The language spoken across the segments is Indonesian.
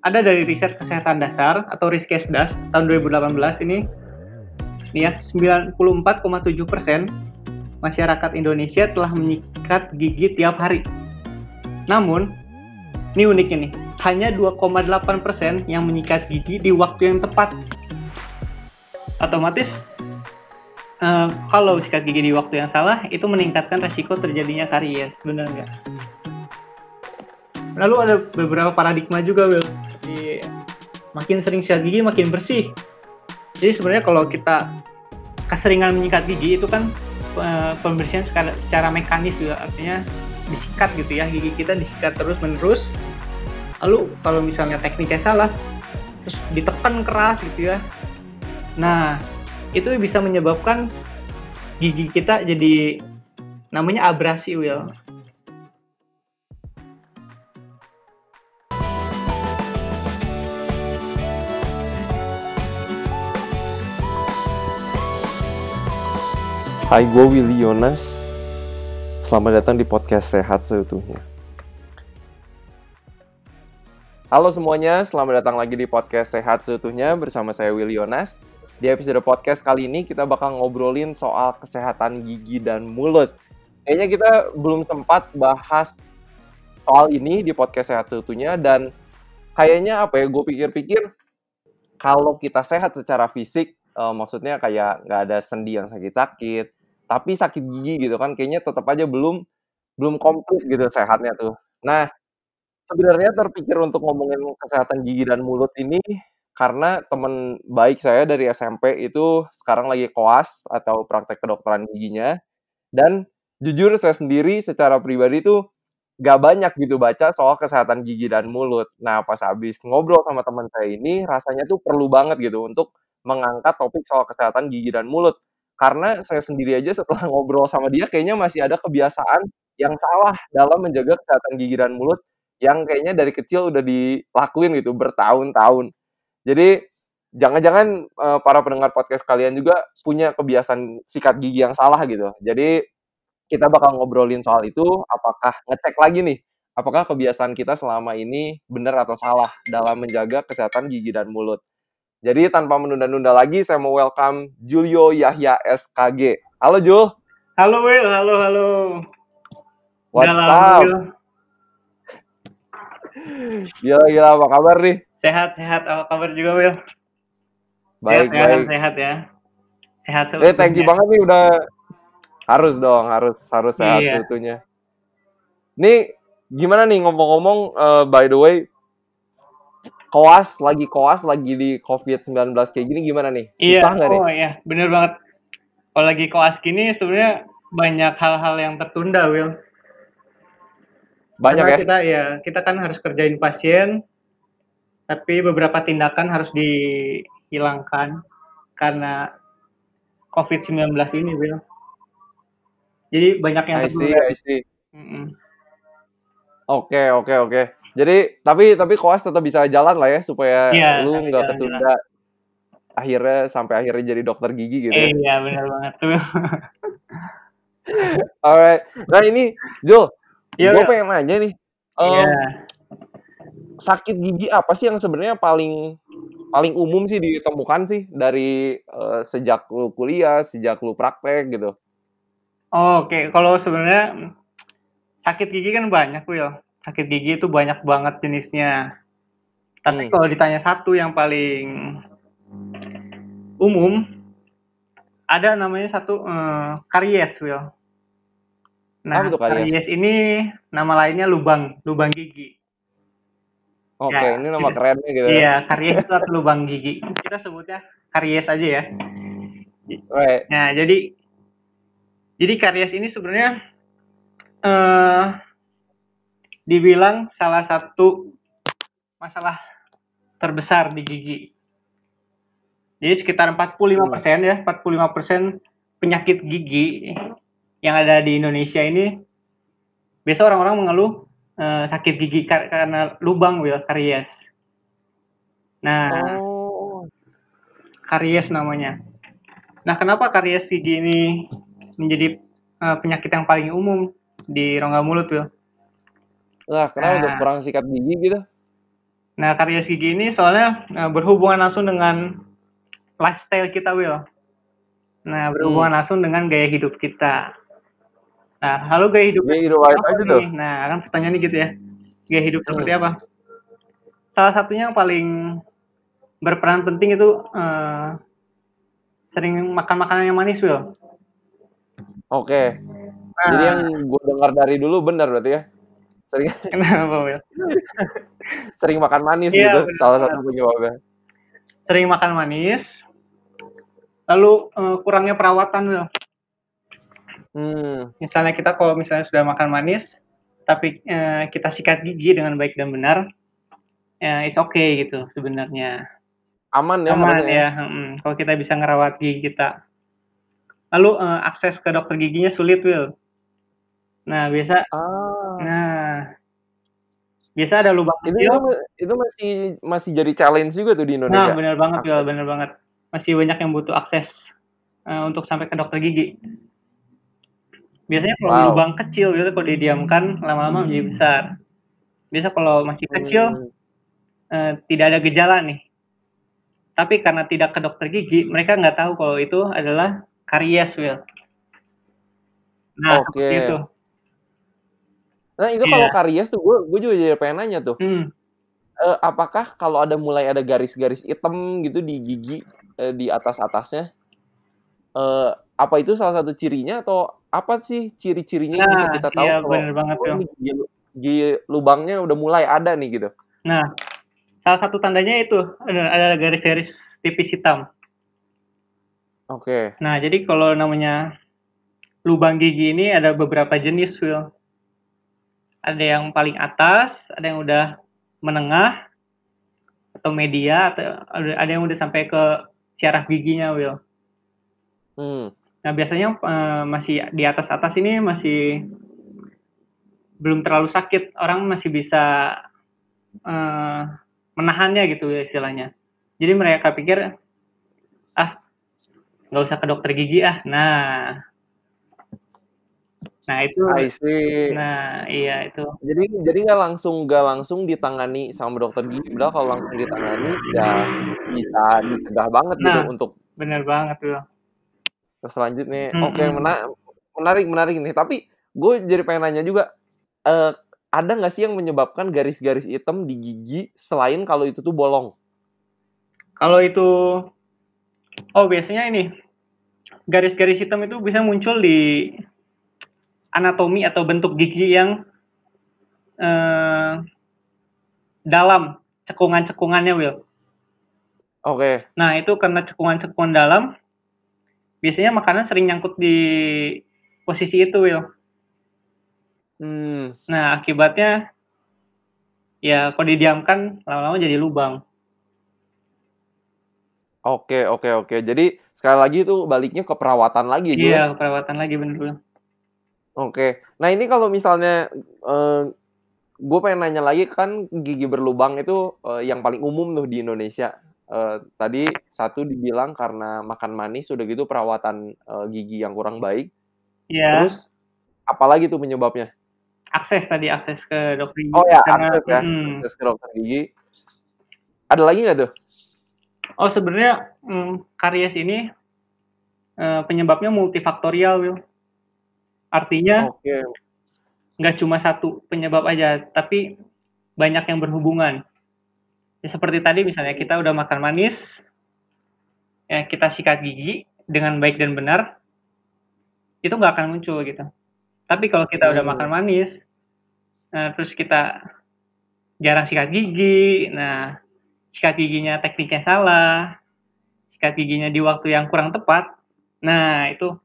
ada dari riset kesehatan dasar atau Riskesdas tahun 2018 ini nih ya 94,7 persen masyarakat Indonesia telah menyikat gigi tiap hari. Namun, ini uniknya nih, hanya 2,8 persen yang menyikat gigi di waktu yang tepat. Otomatis, uh, kalau sikat gigi di waktu yang salah, itu meningkatkan resiko terjadinya karies, benar nggak? Lalu ada beberapa paradigma juga, Will. Makin sering sikat gigi, makin bersih. Jadi sebenarnya kalau kita keseringan menyikat gigi itu kan Eh, pembersihan secara, secara mekanis juga. Artinya disikat gitu ya gigi kita disikat terus menerus lalu kalau misalnya tekniknya salah terus ditekan keras gitu ya. Nah itu bisa menyebabkan gigi kita jadi namanya abrasi Will Hai, gue Willy Yonas. Selamat datang di podcast Sehat Seutuhnya. Halo semuanya, selamat datang lagi di podcast Sehat Seutuhnya bersama saya Willy Yonas. Di episode podcast kali ini kita bakal ngobrolin soal kesehatan gigi dan mulut. Kayaknya kita belum sempat bahas soal ini di podcast Sehat Seutuhnya dan kayaknya apa ya, gue pikir-pikir kalau kita sehat secara fisik, uh, maksudnya kayak nggak ada sendi yang sakit-sakit, tapi sakit gigi gitu kan kayaknya tetap aja belum belum komplit gitu sehatnya tuh. Nah, sebenarnya terpikir untuk ngomongin kesehatan gigi dan mulut ini karena teman baik saya dari SMP itu sekarang lagi koas atau praktek kedokteran giginya dan jujur saya sendiri secara pribadi tuh gak banyak gitu baca soal kesehatan gigi dan mulut. Nah, pas habis ngobrol sama teman saya ini, rasanya tuh perlu banget gitu untuk mengangkat topik soal kesehatan gigi dan mulut. Karena saya sendiri aja setelah ngobrol sama dia kayaknya masih ada kebiasaan yang salah dalam menjaga kesehatan gigi dan mulut yang kayaknya dari kecil udah dilakuin gitu bertahun-tahun. Jadi jangan-jangan uh, para pendengar podcast kalian juga punya kebiasaan sikat gigi yang salah gitu. Jadi kita bakal ngobrolin soal itu, apakah ngecek lagi nih, apakah kebiasaan kita selama ini benar atau salah dalam menjaga kesehatan gigi dan mulut. Jadi tanpa menunda-nunda lagi, saya mau welcome Julio Yahya SKG. Halo Jul. Halo Will, halo halo. What's up? Gila gila apa kabar nih? Sehat sehat apa kabar juga Will? Baik sehat, baik. Sehat ya. Sehat Eh thank you banget nih udah harus dong harus harus sehat iya. seutuhnya. Nih gimana nih ngomong-ngomong uh, by the way koas lagi koas lagi di COVID-19 kayak gini gimana nih? Iya, Susah nggak oh, nih? iya, bener banget. Kalau lagi koas gini sebenarnya banyak hal-hal yang tertunda, Will. Banyak Karena ya? Kita ya, kita kan harus kerjain pasien, tapi beberapa tindakan harus dihilangkan karena COVID-19 ini, Will. Jadi banyak yang tertunda. I see, I see. Oke, oke, oke. Jadi tapi tapi koas tetap bisa jalan lah ya supaya ya, lu nggak ketunda. Jalan. Akhirnya sampai akhirnya jadi dokter gigi gitu. Ya. Iya benar banget tuh. Alright. Nah ini Jo, ya, gue pengen nanya nih. Um, ya. Sakit gigi apa sih yang sebenarnya paling paling umum sih ditemukan sih dari uh, sejak lu kuliah, sejak lu praktek gitu? Oh, Oke, okay. kalau sebenarnya sakit gigi kan banyak, Will sakit gigi itu banyak banget jenisnya. Tapi hmm. kalau ditanya satu yang paling umum, ada namanya satu uh, karies, Will. Nah, karies? karies ini nama lainnya lubang, lubang gigi. Oke, okay, ya, ini nama kerennya gitu. Ya. Iya, karies itu atau lubang gigi. Kita sebutnya karies aja ya. Right. Nah, jadi jadi karies ini sebenarnya uh, dibilang salah satu masalah terbesar di gigi. Jadi sekitar 45 persen ya, 45 persen penyakit gigi yang ada di Indonesia ini biasa orang-orang mengeluh uh, sakit gigi kar karena lubang wil karies. Nah, oh. karies namanya. Nah, kenapa karies gigi ini menjadi uh, penyakit yang paling umum di rongga mulut wil? Lah, kenapa nah, kurang sikat gigi gitu? Nah, karies gigi ini soalnya uh, berhubungan langsung dengan lifestyle kita, Will. Nah, berhubungan Hmm. langsung dengan gaya hidup kita. Nah, lalu gaya hidup Gaya hidup seperti apa aja tuh? Nah, kan pertanyaannya gitu ya. Gaya hidup seperti Hmm. apa? Salah satunya yang paling berperan penting itu eh, sering makan makanan yang manis, Will. Oke. Jadi yang Nah, gue dengar dari dulu benar berarti ya. Sering kenapa, Will? sering makan manis Iya, gitu benar salah satu penyebabnya. Sering makan manis, lalu eh, kurangnya perawatan, Will. Hmm. Misalnya kita kalau misalnya sudah makan manis, tapi eh, kita sikat gigi dengan baik dan benar, ya it's okay gitu sebenarnya. Aman ya Aman ya, mm, kalau kita bisa ngerawat gigi kita. Lalu eh, akses ke dokter giginya sulit, Will. Nah, biasa Ah. Nah, biasa ada lubang Itu kecil. itu itu masih masih jadi challenge juga tuh di Nah, Indonesia. benar banget, Akses. benar banget. Masih banyak yang butuh akses eh, untuk sampai ke dokter gigi. Biasanya kalau Wow. lubang kecil gitu kalau didiamkan lama-lama menjadi besar. Biasa kalau masih kecil Hmm. eh, tidak ada gejala nih. Tapi karena tidak ke dokter gigi, mereka nggak tahu kalau itu adalah karies, Will. Nah, Oke. seperti itu. Nah, itu Iya. kalau karies tuh gue gue juga jadi pengen nanya tuh. Hmm. Eh, apakah kalau ada mulai ada garis-garis hitam gitu di gigi eh, di atas-atasnya eh apa itu salah satu cirinya atau apa sih ciri-cirinya yang bisa Nah, kita tahu iya kalau benar banget, oh gigi, gigi lubangnya udah mulai ada nih gitu. Nah, salah satu tandanya itu ada, garis-garis tipis hitam. Oke. Nah, jadi kalau namanya lubang gigi ini ada beberapa jenis, Will. Ada yang paling atas, ada yang udah menengah, atau media, atau ada yang udah sampai ke syaraf giginya, Will. Hmm. Nah, biasanya eh, masih di atas-atas ini masih belum terlalu sakit. Orang masih bisa eh, menahannya gitu ya istilahnya. Jadi mereka pikir, ah, nggak usah ke dokter gigi ah. Nah, nah itu, I see. nah iya itu. Jadi jadi nggak langsung nggak langsung ditangani sama dokter gigi. Padahal kalau langsung ditangani ya bisa dicegah banget gitu Nah, untuk bener banget Will. ke selanjutnya. Oke, Mm-mm. mena- menarik menarik nih. Tapi gue jadi pengen nanya juga eh ada nggak sih yang menyebabkan garis-garis hitam di gigi selain kalau itu tuh bolong? Kalau itu, oh biasanya ini garis-garis hitam itu bisa muncul di anatomi atau bentuk gigi yang eh, dalam cekungan-cekungannya Will. Oke. Nah itu karena cekungan-cekungan dalam, biasanya makanan sering nyangkut di posisi itu Will. Hmm. Nah akibatnya ya kalau didiamkan lama-lama jadi lubang. Oke, oke, oke. Jadi sekali lagi itu baliknya ke perawatan lagi juga. Iya perawatan lagi bener Will. Oke. Nah, ini kalau misalnya eh gue pengen nanya lagi kan gigi berlubang itu eh, yang paling umum tuh di Indonesia. Eh, tadi satu dibilang karena makan manis, udah gitu perawatan eh, gigi yang kurang baik. Iya. Terus apalagi tuh penyebabnya? akses tadi akses ke dokter gigi Oh ya, karena akses ya, mm, akses ke dokter gigi. Ada lagi nggak tuh? oh sebenarnya mm, karies ini eh, penyebabnya multifaktorial Will artinya nggak cuma satu penyebab aja tapi banyak yang berhubungan. Ya seperti tadi misalnya kita udah makan manis ya kita sikat gigi dengan baik dan benar itu nggak akan muncul gitu. Tapi kalau kita udah Hmm. makan manis nah, terus kita jarang sikat gigi nah sikat giginya tekniknya salah sikat giginya di waktu yang kurang tepat nah itu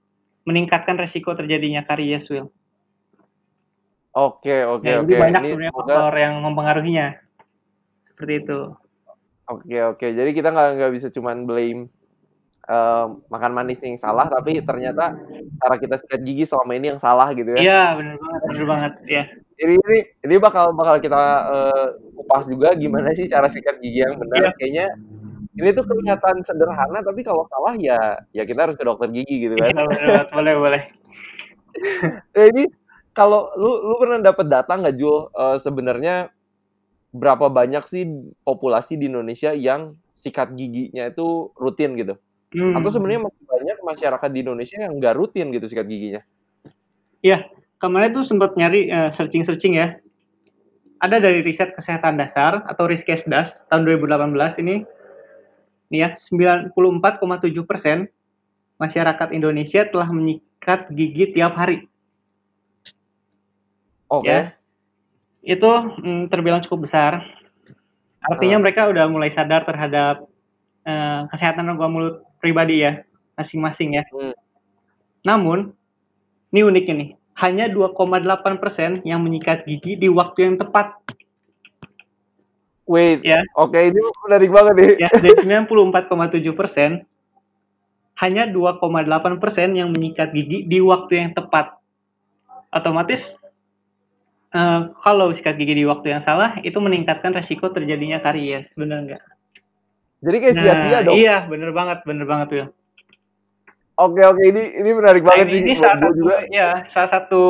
meningkatkan resiko terjadinya karies Will Oke, oke, ya, oke. banyak Ini sebenarnya semoga faktor yang mempengaruhinya seperti itu Oke oke, jadi kita nggak nggak bisa cuman blame eh, makan manis yang salah, tapi ternyata cara kita sikat gigi selama ini yang salah gitu ya. iya benar banget benar banget ya Jadi ini ini bakal bakal kita eh, kupas juga gimana sih cara sikat gigi yang benar. Kayaknya ini tuh kelihatan sederhana, tapi kalau salah ya ya kita harus ke dokter gigi gitu iya kan. banget boleh boleh Eh, ini kalau lu lu pernah dapat data nggak Jul Eh, sebenarnya berapa banyak sih populasi di Indonesia yang sikat giginya itu rutin gitu? Hmm. Atau sebenarnya masih banyak masyarakat di Indonesia yang nggak rutin gitu sikat giginya? Iya, kemarin tuh sempat nyari uh, searching-searching ya. Ada dari riset kesehatan dasar atau Riskesdas tahun 2018 ini, ya 94,7 persen masyarakat Indonesia telah menyikat gigi tiap hari. Oke. Ya, itu mm, terbilang cukup besar. Artinya Hmm. mereka udah mulai sadar terhadap eh, kesehatan rongga mulut pribadi ya, masing-masing ya. Hmm. Namun, ini uniknya nih, hanya 2,8 persen yang menyikat gigi di waktu yang tepat. Wait, Ya. oke ini menarik banget nih. Ya, dari 94,7 persen, hanya 2,8 persen yang menyikat gigi di waktu yang tepat. Otomatis, eh, kalau sikat gigi di waktu yang salah, itu meningkatkan resiko terjadinya karies, bener nggak? Jadi kayak sia-sia dong. Iya, bener banget, bener banget Will. Oke oke ini ini menarik Nah, banget ini, sih. ini salah satu, juga. ya, salah satu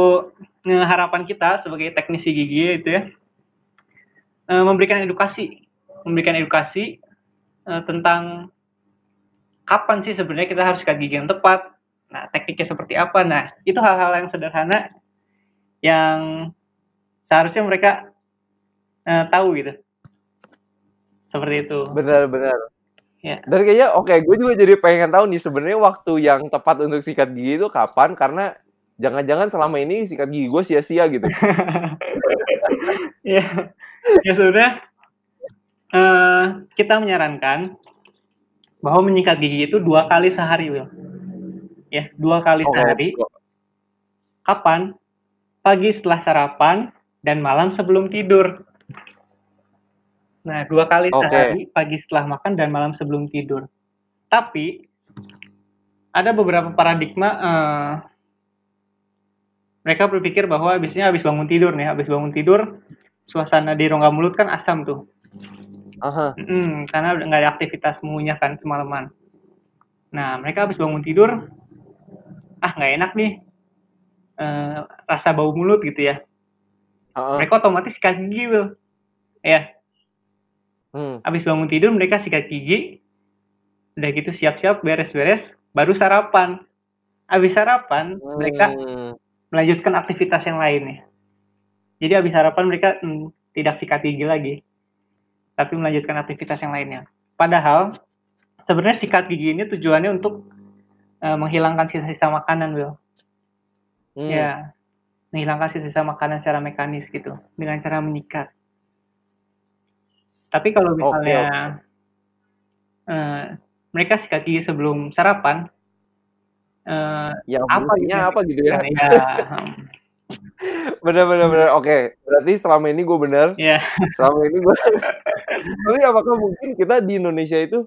eh, harapan kita sebagai teknisi gigi itu ya, eh, memberikan edukasi, memberikan edukasi eh, tentang kapan sih sebenarnya kita harus sikat gigi yang tepat. Nah, tekniknya seperti apa? Nah, itu hal-hal yang sederhana yang seharusnya mereka eh, tahu gitu. Seperti itu. Benar benar. Ya. Dan kayaknya oke, gue juga jadi pengen tahu nih sebenarnya waktu yang tepat untuk sikat gigi itu kapan karena jangan-jangan selama ini sikat gigi gue sia-sia gitu. ya, ya sudah. Eh, kita menyarankan bahwa menyikat gigi itu dua kali sehari, Will. Ya, dua kali Oke. sehari. Kapan? Pagi setelah sarapan dan malam sebelum tidur. Nah, dua kali Oke. sehari, pagi setelah makan dan malam sebelum tidur. Tapi ada beberapa paradigma eh, mereka berpikir bahwa biasanya habis bangun tidur nih, habis bangun tidur suasana di rongga mulut kan asam tuh. Aha. Mm, karena nggak ada aktivitas mengunyah kan semalaman. Nah, mereka habis bangun tidur, ah nggak enak nih, eh, rasa bau mulut gitu ya. Heeh. Mereka otomatis sikat gigi, Will. Ya, Hmm. habis bangun tidur mereka sikat gigi, udah gitu siap-siap beres-beres, baru sarapan. Habis sarapan mereka Hmm. melanjutkan aktivitas yang lainnya. Jadi habis sarapan mereka mm, tidak sikat gigi lagi, tapi melanjutkan aktivitas yang lainnya. Padahal sebenarnya sikat gigi ini tujuannya untuk eh, menghilangkan sisa-sisa makanan, Will. Hmm. Ya, menghilangkan sisa-sisa makanan secara mekanis gitu dengan cara menyikat. Tapi kalau misalnya eh, mereka sikat gigi sebelum sarapan, eh, Yang apa gitu apa gitu ya? ya, hmm, Bener bener bener. Oke, berarti selama ini gue bener. ya, Selama ini gue. Tapi apakah mungkin kita di Indonesia itu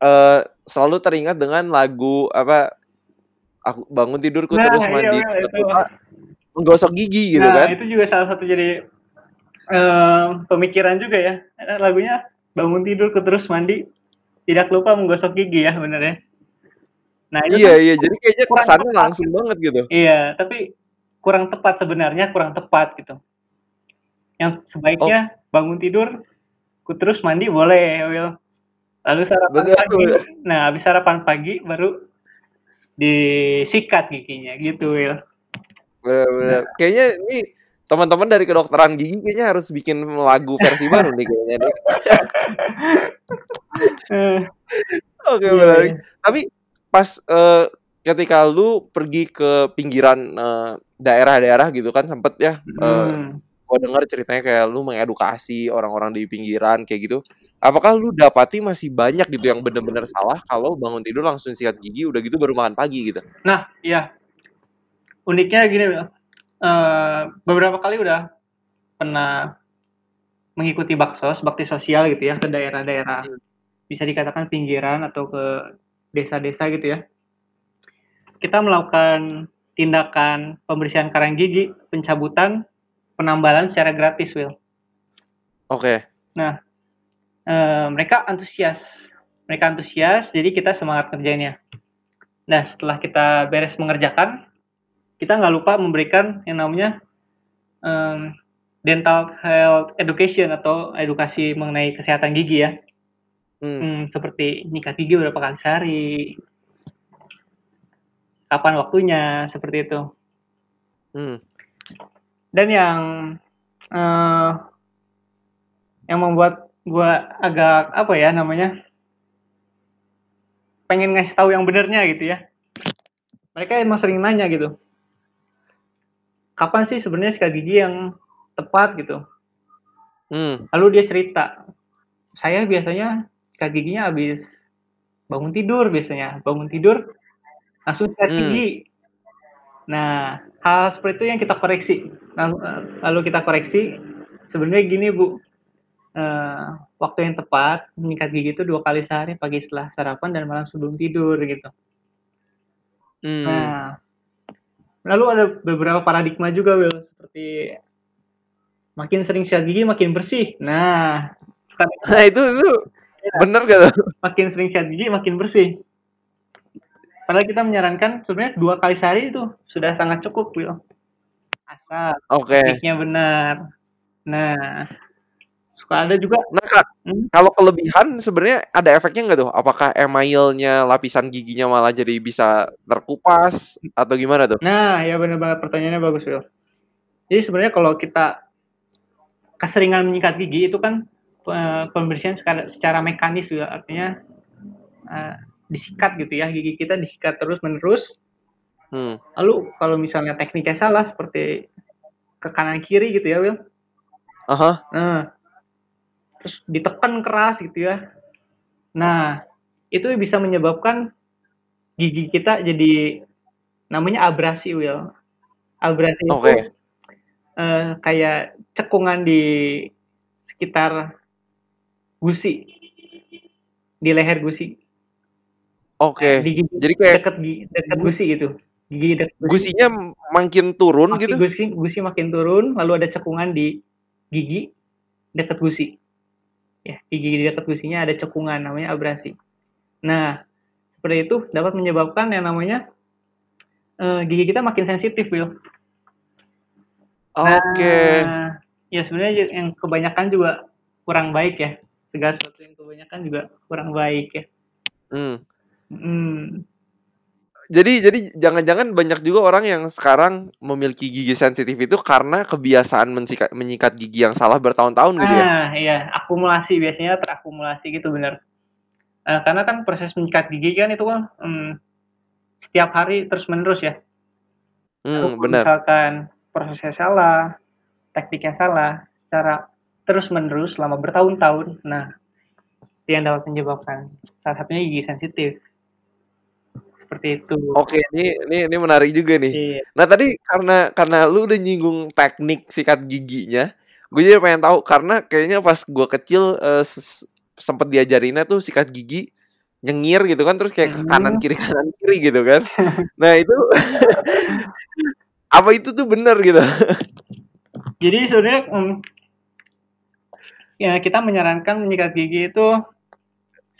eh selalu teringat dengan lagu apa? Aku bangun tidurku Nah, terus iya, mandi iya, itu. apa, menggosok gigi gitu nah kan? itu juga salah satu jadi eh, pemikiran juga ya. Eh, Lagunya bangun tidur ke terus mandi, tidak lupa menggosok gigi ya bener ya. Nah itu Iya iya. Jadi kayaknya kesannya langsung banget gitu. Iya, tapi kurang tepat sebenarnya, kurang tepat gitu. Yang sebaiknya Oh. bangun tidur, ku terus mandi boleh, Will. Lalu sarapan Betul. pagi. Nah, habis sarapan pagi baru disikat giginya gitu, Will. Bener-bener. Kayaknya ini teman-teman dari kedokteran gigi kayaknya harus bikin lagu versi baru nih kayaknya. nih. Eh, Oke iya, menarik. iya. Tapi pas eh, ketika lu pergi ke pinggiran eh, daerah-daerah gitu kan sempet ya eh, Hmm. gua dengar ceritanya kayak lu mengedukasi orang-orang di pinggiran kayak gitu. Apakah lu dapati masih banyak gitu yang bener-bener salah kalau bangun tidur langsung sikat gigi udah gitu baru makan pagi gitu? Nah, iya. Uniknya gini. Eh, beberapa kali udah pernah mengikuti baksos, bakti sosial gitu ya ke daerah-daerah Hmm. bisa dikatakan pinggiran atau ke desa-desa gitu ya. Kita melakukan tindakan pembersihan karang gigi, pencabutan, penambalan secara gratis, Will. Oke. Eh, mereka antusias. Mereka antusias, jadi kita semangat kerjanya. Nah, setelah kita beres mengerjakan, kita nggak lupa memberikan yang namanya em, dental health education atau edukasi mengenai kesehatan gigi ya. Hmm. Hmm, seperti nyikat gigi berapa kali sehari, kapan waktunya, seperti itu. Hmm. Dan yang eh, yang membuat gua agak apa ya namanya pengen ngasih tahu yang benernya gitu ya. Mereka emang sering nanya gitu. Kapan sih sebenarnya sikat gigi yang tepat gitu? Hmm. Lalu dia cerita, saya biasanya sikat giginya habis bangun tidur biasanya. Bangun tidur langsung sikat Hmm. gigi. Nah, hal seperti itu yang kita koreksi. Lalu, kita koreksi, sebenarnya gini Bu, eh, waktu yang tepat menyikat gigi itu dua kali sehari, pagi setelah sarapan dan malam sebelum tidur gitu. Hmm. Nah, lalu ada beberapa paradigma juga Will, seperti makin sering sikat gigi makin bersih. Nah, sekali Nah, itu itu Iya. bener gak tuh? makin sering sikat gigi makin bersih. Padahal kita menyarankan sebenarnya dua kali sehari itu sudah sangat cukup, Will. Asal Oke. tekniknya benar. Nah, suka ada juga Nah, Kak, Hmm? kalau kelebihan sebenarnya ada efeknya nggak tuh? Apakah emailnya, lapisan giginya malah jadi bisa terkupas atau gimana tuh? Nah, ya benar banget pertanyaannya bagus, Will. Jadi sebenarnya kalau kita keseringan menyikat gigi itu kan eh, pembersihan secara, secara mekanis juga artinya eh, disikat gitu ya gigi kita disikat terus menerus Hmm. lalu kalau misalnya tekniknya salah seperti ke kanan kiri gitu ya Will Aha. nah terus ditekan keras gitu ya nah itu bisa menyebabkan gigi kita jadi namanya abrasi Will abrasi itu Oke. eh, kayak cekungan di sekitar gusi di leher gusi Oke. gigi Jadi kayak deket deket gusi gitu gigi deket gusi gusinya makin turun makin gitu? gusi gusi makin turun lalu ada cekungan di gigi deket gusi ya di gigi deket gusinya ada cekungan namanya abrasi nah seperti itu dapat menyebabkan yang namanya eh, gigi kita makin sensitif Will Oke. Nah, ya sebenarnya yang kebanyakan juga kurang baik ya segala sesuatu yang kebanyakan juga kurang baik ya Hmm. Hmm. Jadi jadi jangan-jangan banyak juga orang yang sekarang memiliki gigi sensitif itu karena kebiasaan mensikat, menyikat gigi yang salah bertahun-tahun gitu ya? Ah, iya, akumulasi biasanya terakumulasi gitu bener. Eh, karena kan proses menyikat gigi kan itu kan mm, setiap hari terus menerus ya. Hmm, benar. misalkan prosesnya salah, tekniknya salah, secara terus menerus selama bertahun-tahun, nah itu yang dapat menyebabkan salah satunya gigi sensitif. Seperti itu. Oke, ini ini ini menarik juga nih. Iya. Nah tadi karena karena lu udah nyinggung teknik sikat giginya, gue jadi pengen tahu karena kayaknya pas gue kecil s- sempet diajarinnya tuh sikat gigi nyengir gitu kan, terus kayak ke kanan Hmm. kiri kanan kiri gitu kan. Nah itu apa itu tuh bener gitu? Jadi sebenarnya mm, ya kita menyarankan menyikat gigi itu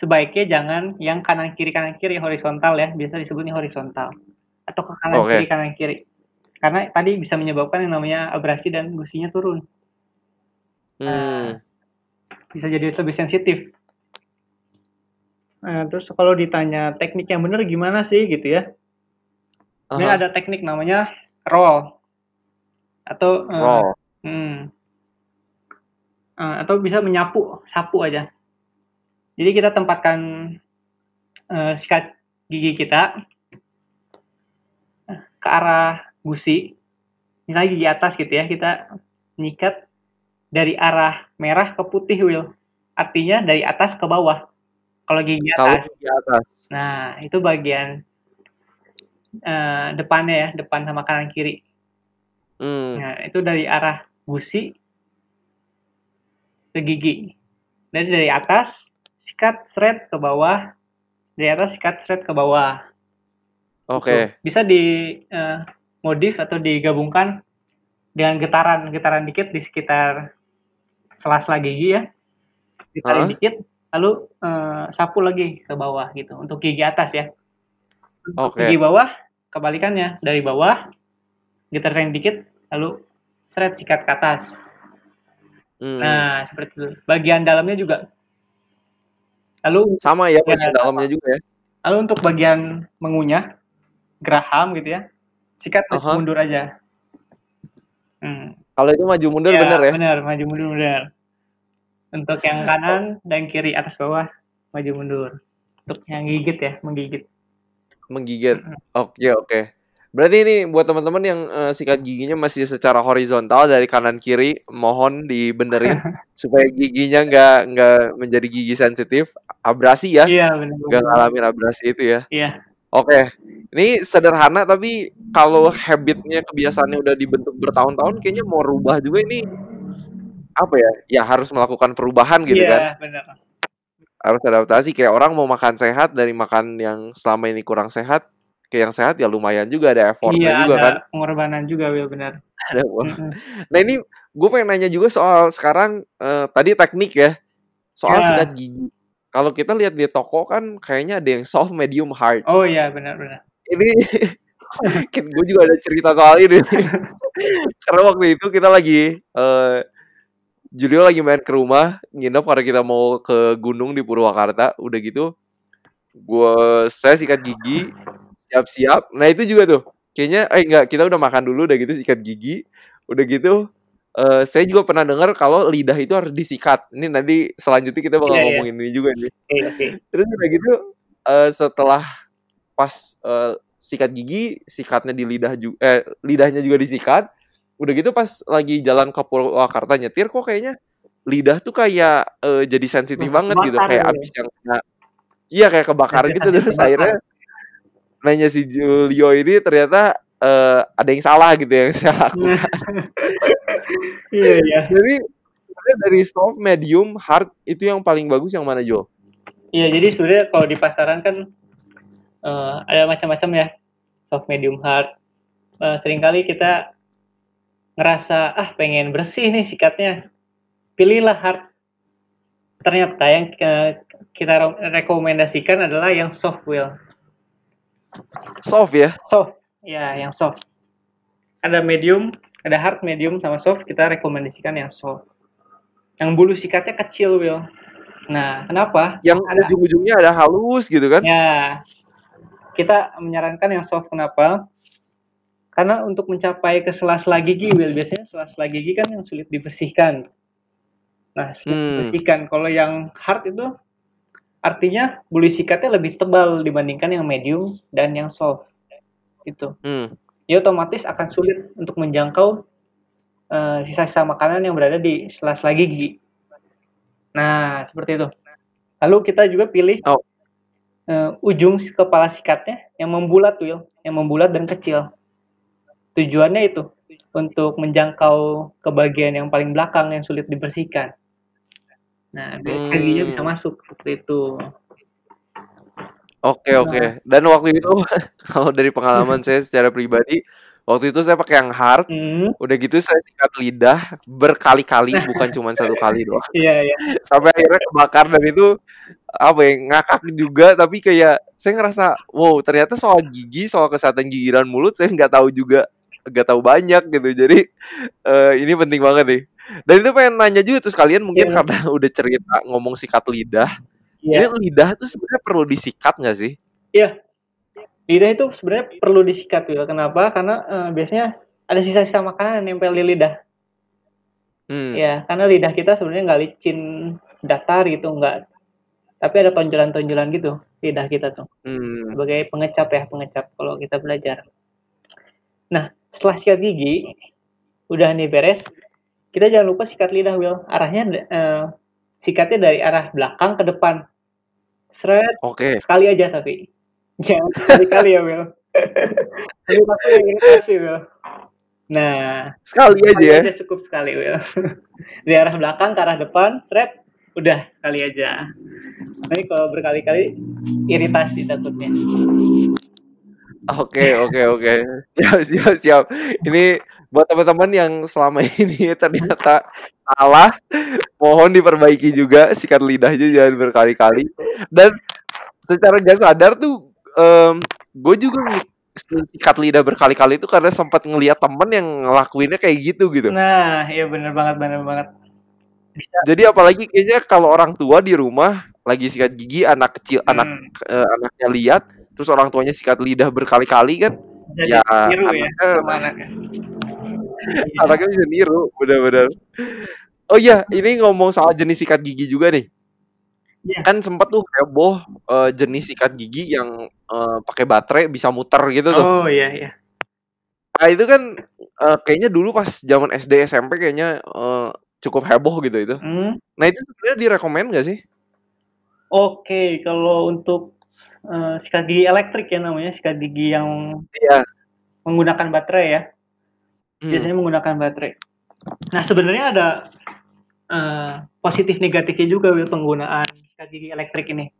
sebaiknya jangan yang kanan kiri kanan kiri horizontal ya biasa disebutnya horizontal atau ke kanan Oke. kiri kanan kiri karena tadi bisa menyebabkan yang namanya abrasi dan gusinya turun Hmm. bisa jadi lebih sensitif nah, terus kalau ditanya teknik yang benar gimana sih gitu ya ini Aha. ada teknik namanya roll atau eh, Roll. Hmm. Eh, atau bisa menyapu, sapu aja. Jadi kita tempatkan eh, sikat gigi kita eh, ke arah gusi, misalnya gigi atas gitu ya, kita nyikat dari arah merah ke putih, Will. Artinya dari atas ke bawah. Kalau gigi Kalau atas. di atas. Nah, itu bagian eh, depannya ya, depan sama kanan kiri. Hmm. Nah, itu dari arah gusi ke gigi. Dari dari atas sikat seret ke bawah, dari atas sikat seret ke bawah. Oke. Bisa di eh, modif atau digabungkan dengan getaran, getaran dikit di sekitar sela-sela gigi ya. Ditarik Hah? dikit, lalu eh, sapu lagi ke bawah gitu untuk gigi atas ya. Untuk Oke. gigi bawah kebalikannya dari bawah getaran dikit lalu seret sikat ke atas Hmm. Nah, seperti itu. Bagian dalamnya juga. Lalu Sama ya Ya, bagian sama. dalamnya juga ya. lalu untuk bagian mengunyah geraham gitu ya. Sikat maju Aha. mundur aja. Hmm. Kalau itu maju mundur Iya, bener ya. Benar, maju mundur benar. Untuk yang kanan dan kiri atas bawah maju mundur. Untuk yang gigit ya, menggigit. Menggigit. Oke oke. Berarti ini buat teman-teman yang eh, sikat giginya masih secara horizontal dari kanan kiri, mohon dibenerin supaya giginya nggak nggak menjadi gigi sensitif, abrasi ya, Iya, benar. nggak ngalamin abrasi itu ya. Iya. Oke, ini sederhana tapi kalau habitnya kebiasaannya udah dibentuk bertahun-tahun, kayaknya mau rubah juga ini apa ya? Ya harus melakukan perubahan gitu kan, Iya, benar. harus adaptasi. Kayak orang mau makan sehat dari makan yang selama ini kurang sehat ke yang sehat ya lumayan juga ada effortnya Iya, juga ada kan. pengorbanan juga, Will, benar. Ada. Nah ini gue pengen nanya juga soal sekarang eh, tadi teknik ya soal Ya. sikat gigi. Kalau kita lihat di toko kan kayaknya ada yang soft, medium, hard. Oh iya, benar, benar. Ini gue juga ada cerita soal ini. Karena waktu itu kita lagi eh Julio lagi main ke rumah nginep karena kita mau ke gunung di Purwakarta. Udah gitu gue saya sikat gigi siap-siap. Nah itu juga tuh kayaknya eh enggak kita udah makan dulu udah gitu sikat gigi. Udah gitu eh saya juga pernah dengar kalau lidah itu harus disikat. Ini nanti selanjutnya kita bakal Iya, iya. ngomongin ini juga nih. Oke, oke. Terus udah gitu eh, setelah pas eh, sikat gigi, sikatnya di lidah juga eh lidahnya juga disikat. Udah gitu pas lagi jalan ke Purwakarta nyetir kok kayaknya lidah tuh kayak eh, jadi sensitif Wah, banget gitu kayak gitu ya. abis yang kena Iya kayak kebakar Ada- gitu ada terus akhirnya nanya si Julio ini ternyata eh, ada yang salah gitu yang saya lakukan. Iya, iya. Jadi dari soft, medium, hard itu yang paling bagus yang mana Jo? Iya, jadi sebenarnya kalau di pasaran kan eh, ada macam-macam ya, soft, medium, hard. Eh, sering kali kita ngerasa ah pengen bersih nih sikatnya, pilihlah hard. Ternyata yang kita re- rekomendasikan adalah yang soft will, Soft ya? soft, ya yang soft. Ada medium, ada hard, medium, sama soft. Kita rekomendasikan yang soft. Yang bulu sikatnya kecil, Will. Nah, kenapa? Yang Ada- ujung-ujungnya ada halus gitu kan? Ya, kita menyarankan yang soft kenapa? Karena untuk mencapai ke sela-sela gigi, Will, biasanya sela-sela gigi kan yang sulit dibersihkan. Nah, sulit Hmm. dibersihkan. Kalau yang hard itu artinya bulu sikatnya lebih tebal dibandingkan yang medium dan yang soft. Itu. Hmm. Ya otomatis akan sulit untuk menjangkau eh, sisa-sisa makanan yang berada di sela-sela gigi. Nah, seperti itu. Lalu kita juga pilih Oh. eh, ujung kepala sikatnya yang membulat, Will, yang membulat dan kecil. Tujuannya itu untuk menjangkau ke bagian yang paling belakang yang sulit dibersihkan. Nah, biar Hmm. giginya bisa masuk seperti itu. Oke Nah. oke. Dan waktu itu kalau dari pengalaman saya secara pribadi, waktu itu saya pakai yang hard. Hmm, Udah gitu saya sikat lidah berkali-kali, bukan cuma satu kali doang. iya, iya. Sampai akhirnya kebakar dan itu apa ya ngakak juga. Tapi kayak saya ngerasa, wow ternyata soal gigi, soal kesehatan gigi dan mulut saya nggak tahu juga, nggak tahu banyak gitu. Jadi eh, ini penting banget nih. Dan itu pengen nanya juga tuh sekalian mungkin Iya. karena udah cerita ngomong sikat lidah. Iya. Ini lidah tuh sebenarnya perlu disikat nggak sih? Iya. Lidah itu sebenarnya perlu disikat Will. Kenapa? Karena eh, biasanya ada sisa-sisa makanan yang nempel di lidah. Hmm. Ya, karena lidah kita sebenarnya nggak licin datar gitu, nggak. Tapi ada tonjolan-tonjolan gitu lidah kita tuh. Hmm. Sebagai pengecap ya, pengecap kalau kita belajar. Nah, setelah sikat gigi, udah nih beres. Kita jangan lupa sikat lidah, Will. Arahnya eh, sikatnya dari arah belakang ke depan. Seret, Oke. sekali aja tapi jangan sekali-kali ya Will ini pasti yang iritasi Will nah Sekali aja ya. aja cukup sekali Will dari arah belakang ke arah depan seret udah kali aja nanti kalau berkali-kali iritasi takutnya Oke, oke, oke. Siap, siap, siap. Ini buat teman-teman yang selama ini ternyata salah, mohon diperbaiki juga sikat lidahnya jangan berkali-kali. Dan secara gak sadar tuh, gue juga sikat lidah berkali-kali itu karena sempat ngeliat temen yang ngelakuinnya kayak gitu gitu. nah iya bener banget bener banget bisa Jadi apalagi kayaknya kalau orang tua di rumah lagi sikat gigi, anak kecil, anak hmm, eh, anaknya lihat, terus orang tuanya sikat lidah berkali-kali kan, ya ditiru ya anaknya sama anaknya. Anaknya bisa niru, benar-benar. Oh iya, ini ngomong soal jenis sikat gigi juga nih. Iya. Kan sempet tuh heboh eh, jenis sikat gigi yang eh, pakai baterai bisa muter gitu tuh. Oh iya iya. Nah itu kan eh, kayaknya dulu pas zaman SD SMP kayaknya eh, cukup heboh gitu itu. Hmm. Nah itu sebenarnya direkomend gak sih? Oke, kalau untuk eh, sikat gigi elektrik ya namanya, sikat gigi yang Iya. menggunakan baterai ya. Hmm. Biasanya menggunakan baterai. Nah, sebenarnya ada eh, positif negatifnya juga Will, penggunaan sikat gigi elektrik ini.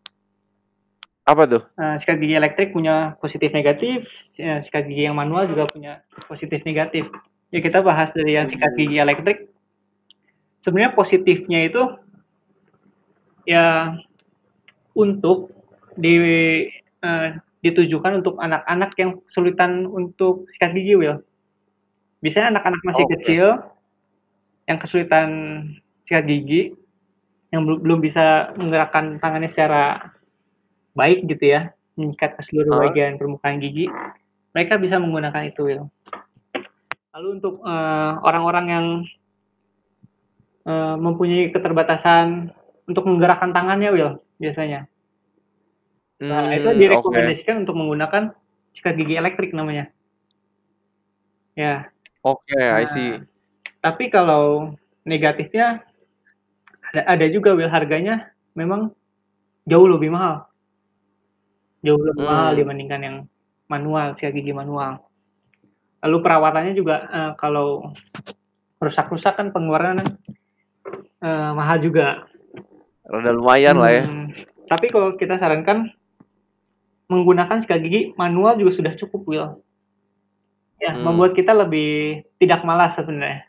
Apa tuh? Eh, sikat gigi elektrik punya positif negatif, sikat gigi yang manual juga punya positif negatif. Ya kita bahas dari yang sikat gigi elektrik. Sebenarnya positifnya itu ya untuk di eh, ditujukan untuk anak-anak yang kesulitan untuk sikat gigi, Will. Biasanya anak-anak masih Oke. kecil yang kesulitan sikat gigi, yang belum belum bisa menggerakkan tangannya secara baik gitu ya, mengikat ke seluruh Hah? bagian permukaan gigi, mereka bisa menggunakan itu, Will. Lalu untuk eh, orang-orang yang eh, mempunyai keterbatasan untuk menggerakkan tangannya, Will, biasanya. Nah, itu Hmm, direkomendasikan untuk menggunakan sikat gigi elektrik namanya. Ya. Oke, I Nah, see. tapi kalau negatifnya ada, ada juga Will harganya memang jauh lebih mahal. Jauh lebih mahal Hmm. dibandingkan yang manual, sikat gigi manual. Lalu perawatannya juga eh, kalau rusak-rusak kan pengeluaran eh, mahal juga. Rada lumayan lah ya. Hmm, tapi kalau kita sarankan menggunakan sikat gigi manual juga sudah cukup, Will. Ya, Hmm. membuat kita lebih tidak malas sebenarnya.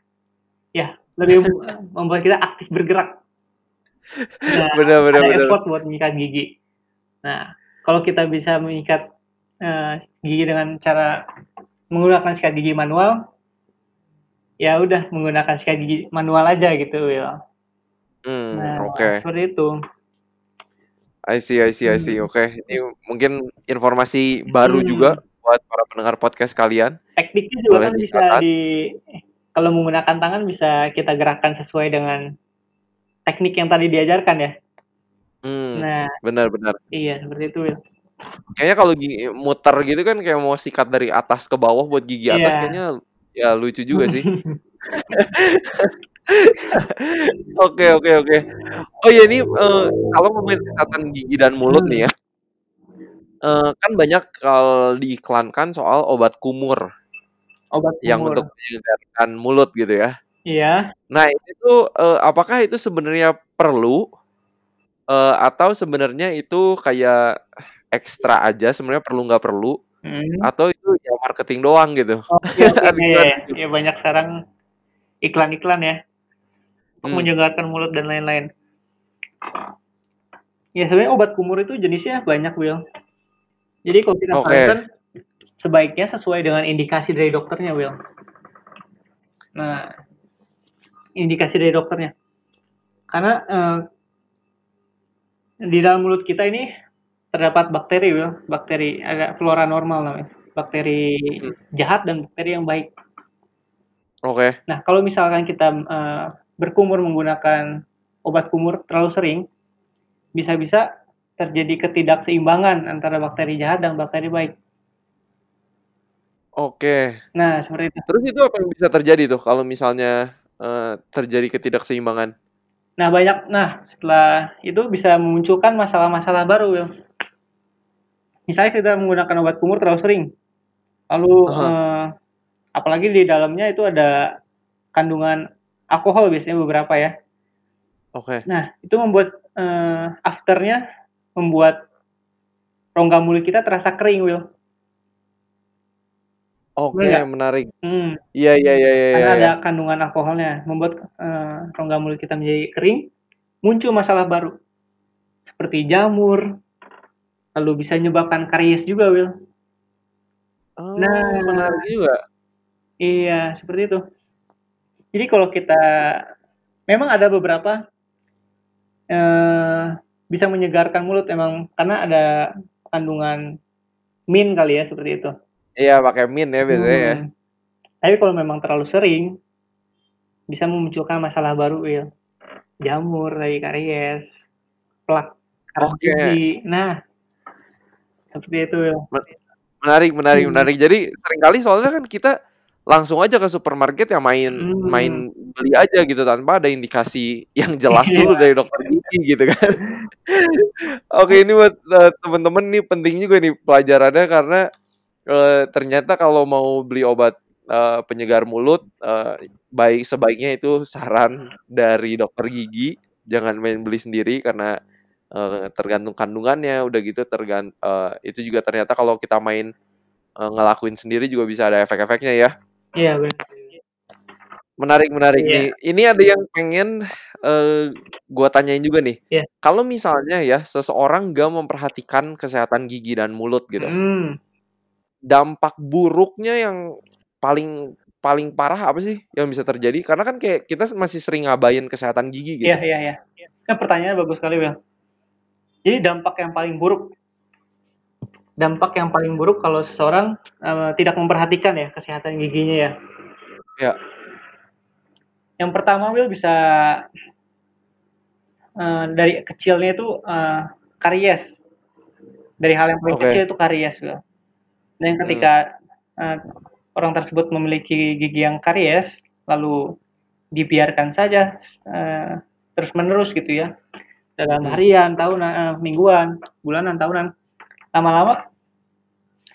Ya, lebih membuat kita aktif bergerak. Nah, Benar benar ada benar. effort buat menyikat gigi. Nah, kalau kita bisa mengikat eh, gigi dengan cara menggunakan sikat gigi manual, ya udah menggunakan sikat gigi manual aja gitu, Will. Hmm, Nah, oke. seperti itu. I see, I see, I see. Hmm. Oke, ini mungkin informasi baru Hmm. juga buat para pendengar podcast kalian. Tekniknya juga Boleh kan bisa dicatat. di kalau menggunakan tangan bisa kita gerakkan sesuai dengan teknik yang tadi diajarkan ya. Hmm, Nah, benar benar. iya seperti itu, Will. Kayaknya kalau gigi muter gitu kan kayak mau sikat dari atas ke bawah buat gigi atas Iya. kayaknya ya lucu juga sih. Oke, oke, oke. Oh iya ini eh, kalau ngomongin kesehatan gigi dan mulut Hmm. nih ya, eh, kan banyak kalau diiklankan soal obat kumur Obat yang kumur. untuk menyegarkan mulut gitu ya. Iya. Nah itu eh, apakah itu sebenarnya perlu eh, atau sebenarnya itu kayak ekstra aja sebenarnya perlu nggak perlu Hmm. atau itu ya marketing doang gitu? Oke, oke, Atau iya, gimana iya. tuh? Ya banyak sekarang iklan-iklan ya Hmm. menyegarkan mulut dan lain-lain. Ya sebenarnya obat kumur itu jenisnya banyak, Will. Jadi kalau kita Oke. sarankan sebaiknya sesuai dengan indikasi dari dokternya, Will. Nah, indikasi dari dokternya. Karena eh, di dalam mulut kita ini terdapat bakteri, Will. Bakteri ada flora normal namanya. Bakteri Hmm. jahat dan bakteri yang baik. Oke. Nah, kalau misalkan kita eh, berkumur menggunakan obat kumur terlalu sering, bisa-bisa terjadi ketidakseimbangan antara bakteri jahat dan bakteri baik. Oke. Nah, seperti itu. Terus itu apa yang bisa terjadi tuh kalau misalnya eh, terjadi ketidakseimbangan? Nah, banyak nah setelah itu bisa memunculkan masalah-masalah baru, Will. Misalnya kita menggunakan obat kumur terlalu sering. Lalu Aha. eh, apalagi di dalamnya itu ada kandungan alkohol biasanya beberapa ya. Oke. Nah, itu membuat eh, afternya membuat rongga mulut kita terasa kering, Will. Oke, nggak? menarik. Hmm, Iya, iya, iya, iya, karena iya. ada kandungan alkoholnya, membuat eh, rongga mulut kita menjadi kering, muncul masalah baru seperti jamur, lalu bisa menyebabkan karies juga, Will. Oh, Nah, menarik juga. iya seperti itu. Jadi kalau kita memang ada beberapa eh, bisa menyegarkan mulut emang karena ada kandungan min kali ya seperti itu. Iya, pakai min ya biasanya ya. Hmm. Tapi kalau memang terlalu sering bisa memunculkan masalah baru, Will. Jamur dari karies, plak Oke. gigi. Nah, seperti itu, Will. Menarik, menarik, Hmm. menarik. Jadi sering kali soalnya kan kita langsung aja ke supermarket ya main Hmm. main beli aja gitu tanpa ada indikasi yang jelas Iya. dulu dari dokter gigi gitu kan. Oke, ini buat eh, teman-teman nih penting juga nih pelajarannya karena eh, ternyata kalau mau beli obat eh, penyegar mulut eh, baik sebaiknya itu saran dari dokter gigi, jangan main beli sendiri karena eh, tergantung kandungannya, udah gitu tergant eh, itu juga ternyata kalau kita main ngelakuin sendiri juga bisa ada efek-efeknya ya. Iya, benar. Menarik, menarik Iya. nih. Ini ada yang pengen eh, gua tanyain juga nih. Iya. Kalau misalnya ya seseorang gak memperhatikan kesehatan gigi dan mulut gitu, Hmm. dampak buruknya yang paling paling parah apa sih yang bisa terjadi? Karena kan kayak kita masih sering ngabain kesehatan gigi gitu. Iya, iya, iya. Kan pertanyaannya bagus sekali, Will. Jadi dampak yang paling buruk dampak yang paling buruk kalau seseorang eh, tidak memperhatikan ya kesehatan giginya ya. Ya. Yang pertama Will bisa eh, dari kecilnya itu eh, karies. Dari hal yang paling Oke. kecil itu karies Will. Dan ketika eh, orang tersebut memiliki gigi yang karies, lalu dibiarkan saja eh, terus menerus gitu ya dalam Hmm. harian, tahunan, mingguan, bulanan, tahunan, lama-lama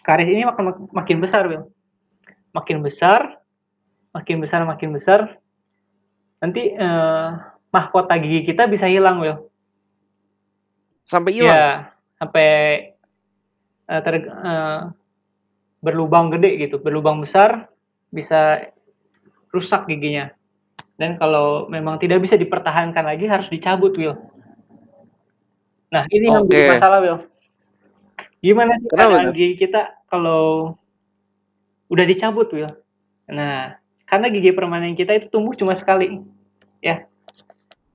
karies ini makin makin besar Will. Makin besar, makin besar, makin besar. Nanti eh, mahkota gigi kita bisa hilang Will. Sampai hilang. Ya, sampai eh, ter- eh, berlubang gede gitu, berlubang besar bisa rusak giginya. Dan kalau memang tidak bisa dipertahankan lagi harus dicabut, Will. Nah, ini yang Oke. jadi masalah, Will. Gimana sih Kenapa gigi kita kalau udah dicabut, Will? Nah, karena gigi permanen kita itu tumbuh cuma sekali. Ya,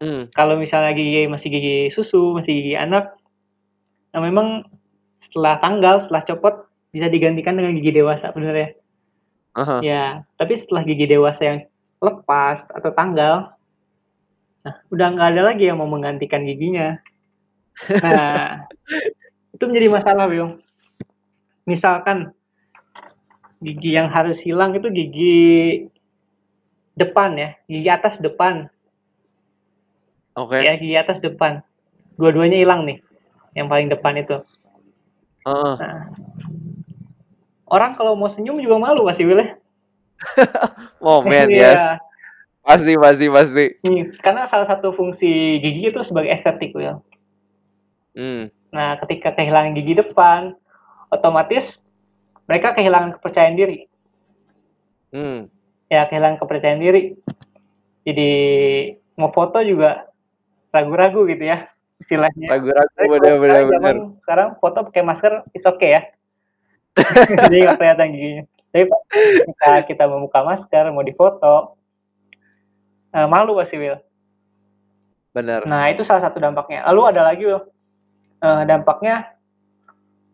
Hmm. kalau misalnya gigi masih gigi susu, masih gigi anak, nah memang setelah tanggal, setelah copot bisa digantikan dengan gigi dewasa, bener ya? Aha. Ya, tapi setelah gigi dewasa yang lepas atau tanggal, nah udah nggak ada lagi yang mau menggantikan giginya. Nah, itu menjadi masalah, Will. Misalkan gigi yang harus hilang itu gigi depan ya, gigi atas depan. Oke. Ya, gigi atas depan. Dua-duanya hilang nih. Yang paling depan itu. Heeh. Nah, orang kalau mau senyum juga malu pasti Will ya. Oh Iya. yes. Pasti, pasti, pasti. Nih, karena salah satu fungsi gigi itu sebagai estetik Will. Hmm. Nah, ketika kehilangan gigi depan, otomatis mereka kehilangan kepercayaan diri. Hmm. Ya, kehilangan kepercayaan diri. Jadi mau foto juga ragu-ragu gitu ya istilahnya. Ragu-ragu bener sekarang sekarang foto pakai masker it's okay ya. Jadi nggak kelihatan giginya. Tapi ketika kita membuka masker mau difoto eh, malu pasti Will. Bener. Nah itu salah satu dampaknya. Lalu ada lagi Will. Eh, dampaknya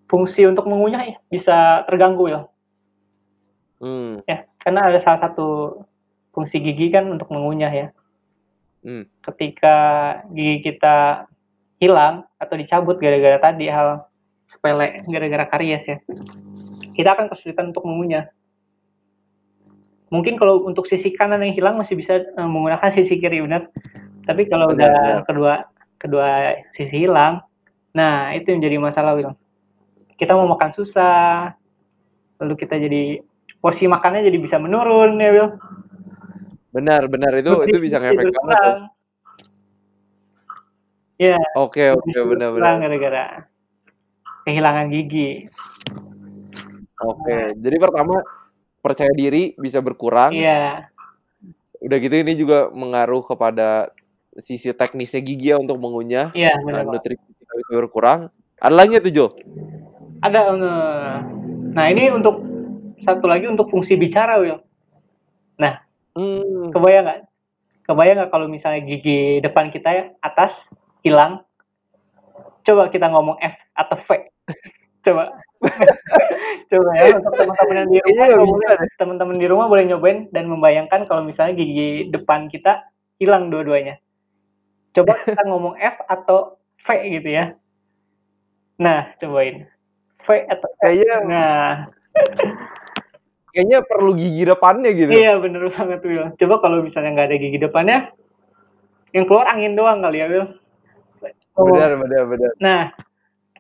fungsi untuk mengunyah ya, bisa terganggu Will. Hmm. Ya, karena ada salah satu fungsi gigi kan untuk mengunyah ya. Hmm. Ketika gigi kita hilang atau dicabut gara-gara tadi hal sepele gara-gara karies ya. Kita akan kesulitan untuk mengunyah. Mungkin kalau untuk sisi kanan yang hilang masih bisa eh, menggunakan sisi kiri benar. Tapi kalau Benar, udah benar. kedua kedua sisi hilang, nah itu yang jadi masalah Will. Kita mau makan susah, lalu kita jadi porsi makannya jadi bisa menurun ya Will. Benar, benar itu itu bisa ngefek banget tuh. Ya, Oke, oke, justru benar berkurang benar. gara-gara kehilangan gigi. Oke. Jadi pertama percaya diri bisa berkurang. Iya, Udah gitu ini juga mengaruh kepada sisi teknisnya gigi ya untuk mengunyah. iya benar. Pak. nutrisi kita bisa berkurang. Ada lagi tuh Jo? Ada eh, Nah, ini untuk satu lagi untuk fungsi bicara, Will. Nah, Hmm. kebayang nggak? kebayang nggak kalau misalnya gigi depan kita ya atas hilang coba kita ngomong F atau V coba coba ya untuk teman-teman yang di rumah teman-teman di rumah boleh nyobain dan membayangkan kalau misalnya gigi depan kita hilang dua-duanya coba kita ngomong F atau V gitu ya nah cobain V atau F Kayaknya nah kayaknya perlu gigi depannya gitu. Iya bener banget Will. Coba kalau misalnya nggak ada gigi depannya, yang keluar angin doang kali ya Will. Oh, Benar, benar, benar. Nah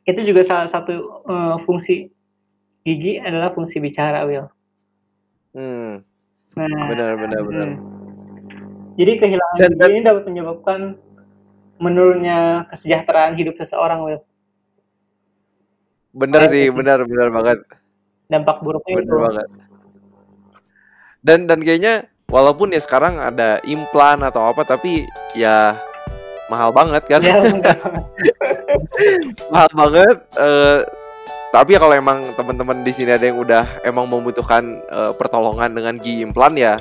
itu juga salah satu eh, fungsi gigi adalah fungsi bicara Will. Hmm, Nah benar, benar, benar. hmm. jadi kehilangan Dan- gigi ini dapat menyebabkan menurunnya kesejahteraan hidup seseorang Will. Benar Kayak sih, gitu. benar, benar banget. Dampak buruknya Benar itu. banget. Dan dan kayaknya walaupun ya sekarang ada implan atau apa tapi ya mahal banget kan. Ya, bener mahal banget eh, tapi ya kalau emang teman-teman di sini ada yang udah emang membutuhkan eh, pertolongan dengan gigi implan ya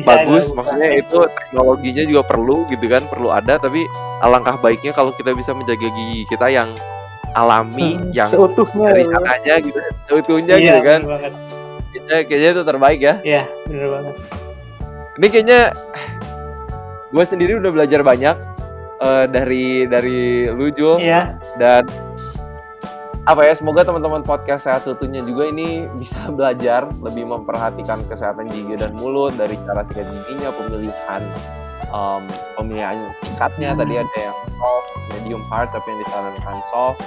bagus dilakukan. maksudnya itu teknologinya juga perlu gitu kan perlu ada tapi alangkah baiknya kalau kita bisa menjaga gigi kita yang alami Hmm, yang seutuhnya dari Will. sananya gitu seutuhnya Iya, gitu kan kayaknya, kayaknya itu terbaik ya Iya bener banget. ini kayaknya gue sendiri udah belajar banyak eh, dari dari lu Jo Iya. dan apa ya semoga teman-teman podcast sehat seutuhnya juga ini bisa belajar lebih memperhatikan kesehatan gigi dan mulut dari cara sikat giginya pemilihan em, pemilihan sikatnya Hmm. tadi ada yang soft medium hard tapi yang disarankan soft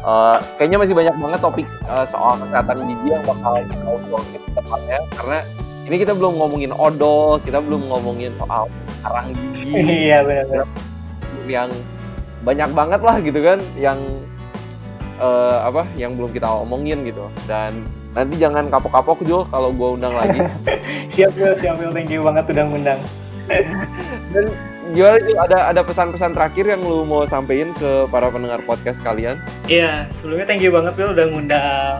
Eh, kayaknya masih banyak banget topik eh, soal kesehatan gigi yang bakal kita obrolin ke depannya karena ini kita belum ngomongin odol kita belum ngomongin soal arang gigi Iya benar-benar. yang banyak banget lah gitu kan yang eh, apa yang belum kita omongin gitu dan nanti jangan kapok-kapok Jo kalau gue undang lagi Siap Will, siap Will. Thank you banget udah ngundang. dan gimana Jo ada ada pesan-pesan terakhir yang lu mau sampein ke para pendengar podcast kalian Iya, sebelumnya thank you banget Will udah ngundang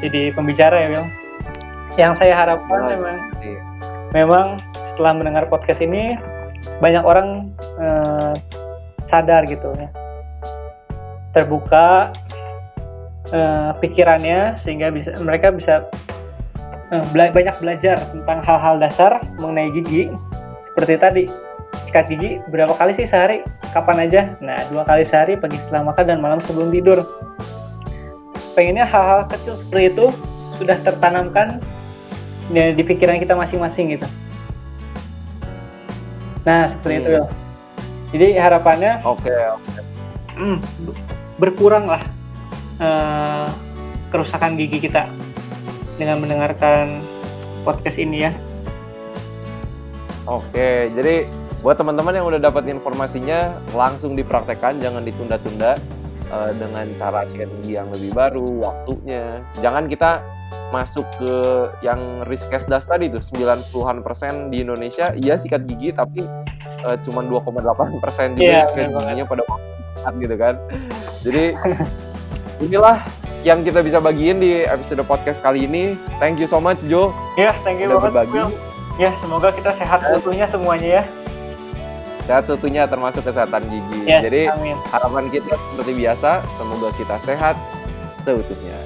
jadi pembicara ya Will. Yang saya harapkan Nah, memang iya. memang setelah mendengar podcast ini banyak orang eh, sadar gitu ya. Terbuka eh, pikirannya sehingga bisa mereka bisa eh, bela- banyak belajar tentang hal-hal dasar mengenai gigi. Seperti tadi, sikat gigi berapa kali sih sehari? Kapan aja? Nah, dua kali sehari pagi setelah makan dan malam sebelum tidur. Pengennya hal-hal kecil seperti itu sudah tertanamkan di, di pikiran kita masing-masing gitu. Nah, seperti itu. Hmm. Will. Jadi harapannya oke hmm, berkuranglah eh, kerusakan gigi kita dengan mendengarkan podcast ini ya. oke jadi buat teman-teman yang udah dapat informasinya langsung dipraktekkan jangan ditunda-tunda eh, dengan cara sikat gigi yang lebih baru waktunya. Jangan kita masuk ke yang risk case das tadi tuh 90-an persen di Indonesia iya sikat gigi tapi eh, cuman 2,8 persen juga yang sikat giginya pada waktu gitu kan. Jadi inilah yang kita bisa bagiin di episode podcast kali ini thank you so much Jo Ya, thank you udah banget. berbagi. Ya, semoga kita sehat seutuhnya semuanya ya. sehat satunya termasuk kesehatan gigi Ya, jadi amin. harapan kita seperti biasa semoga kita sehat seutuhnya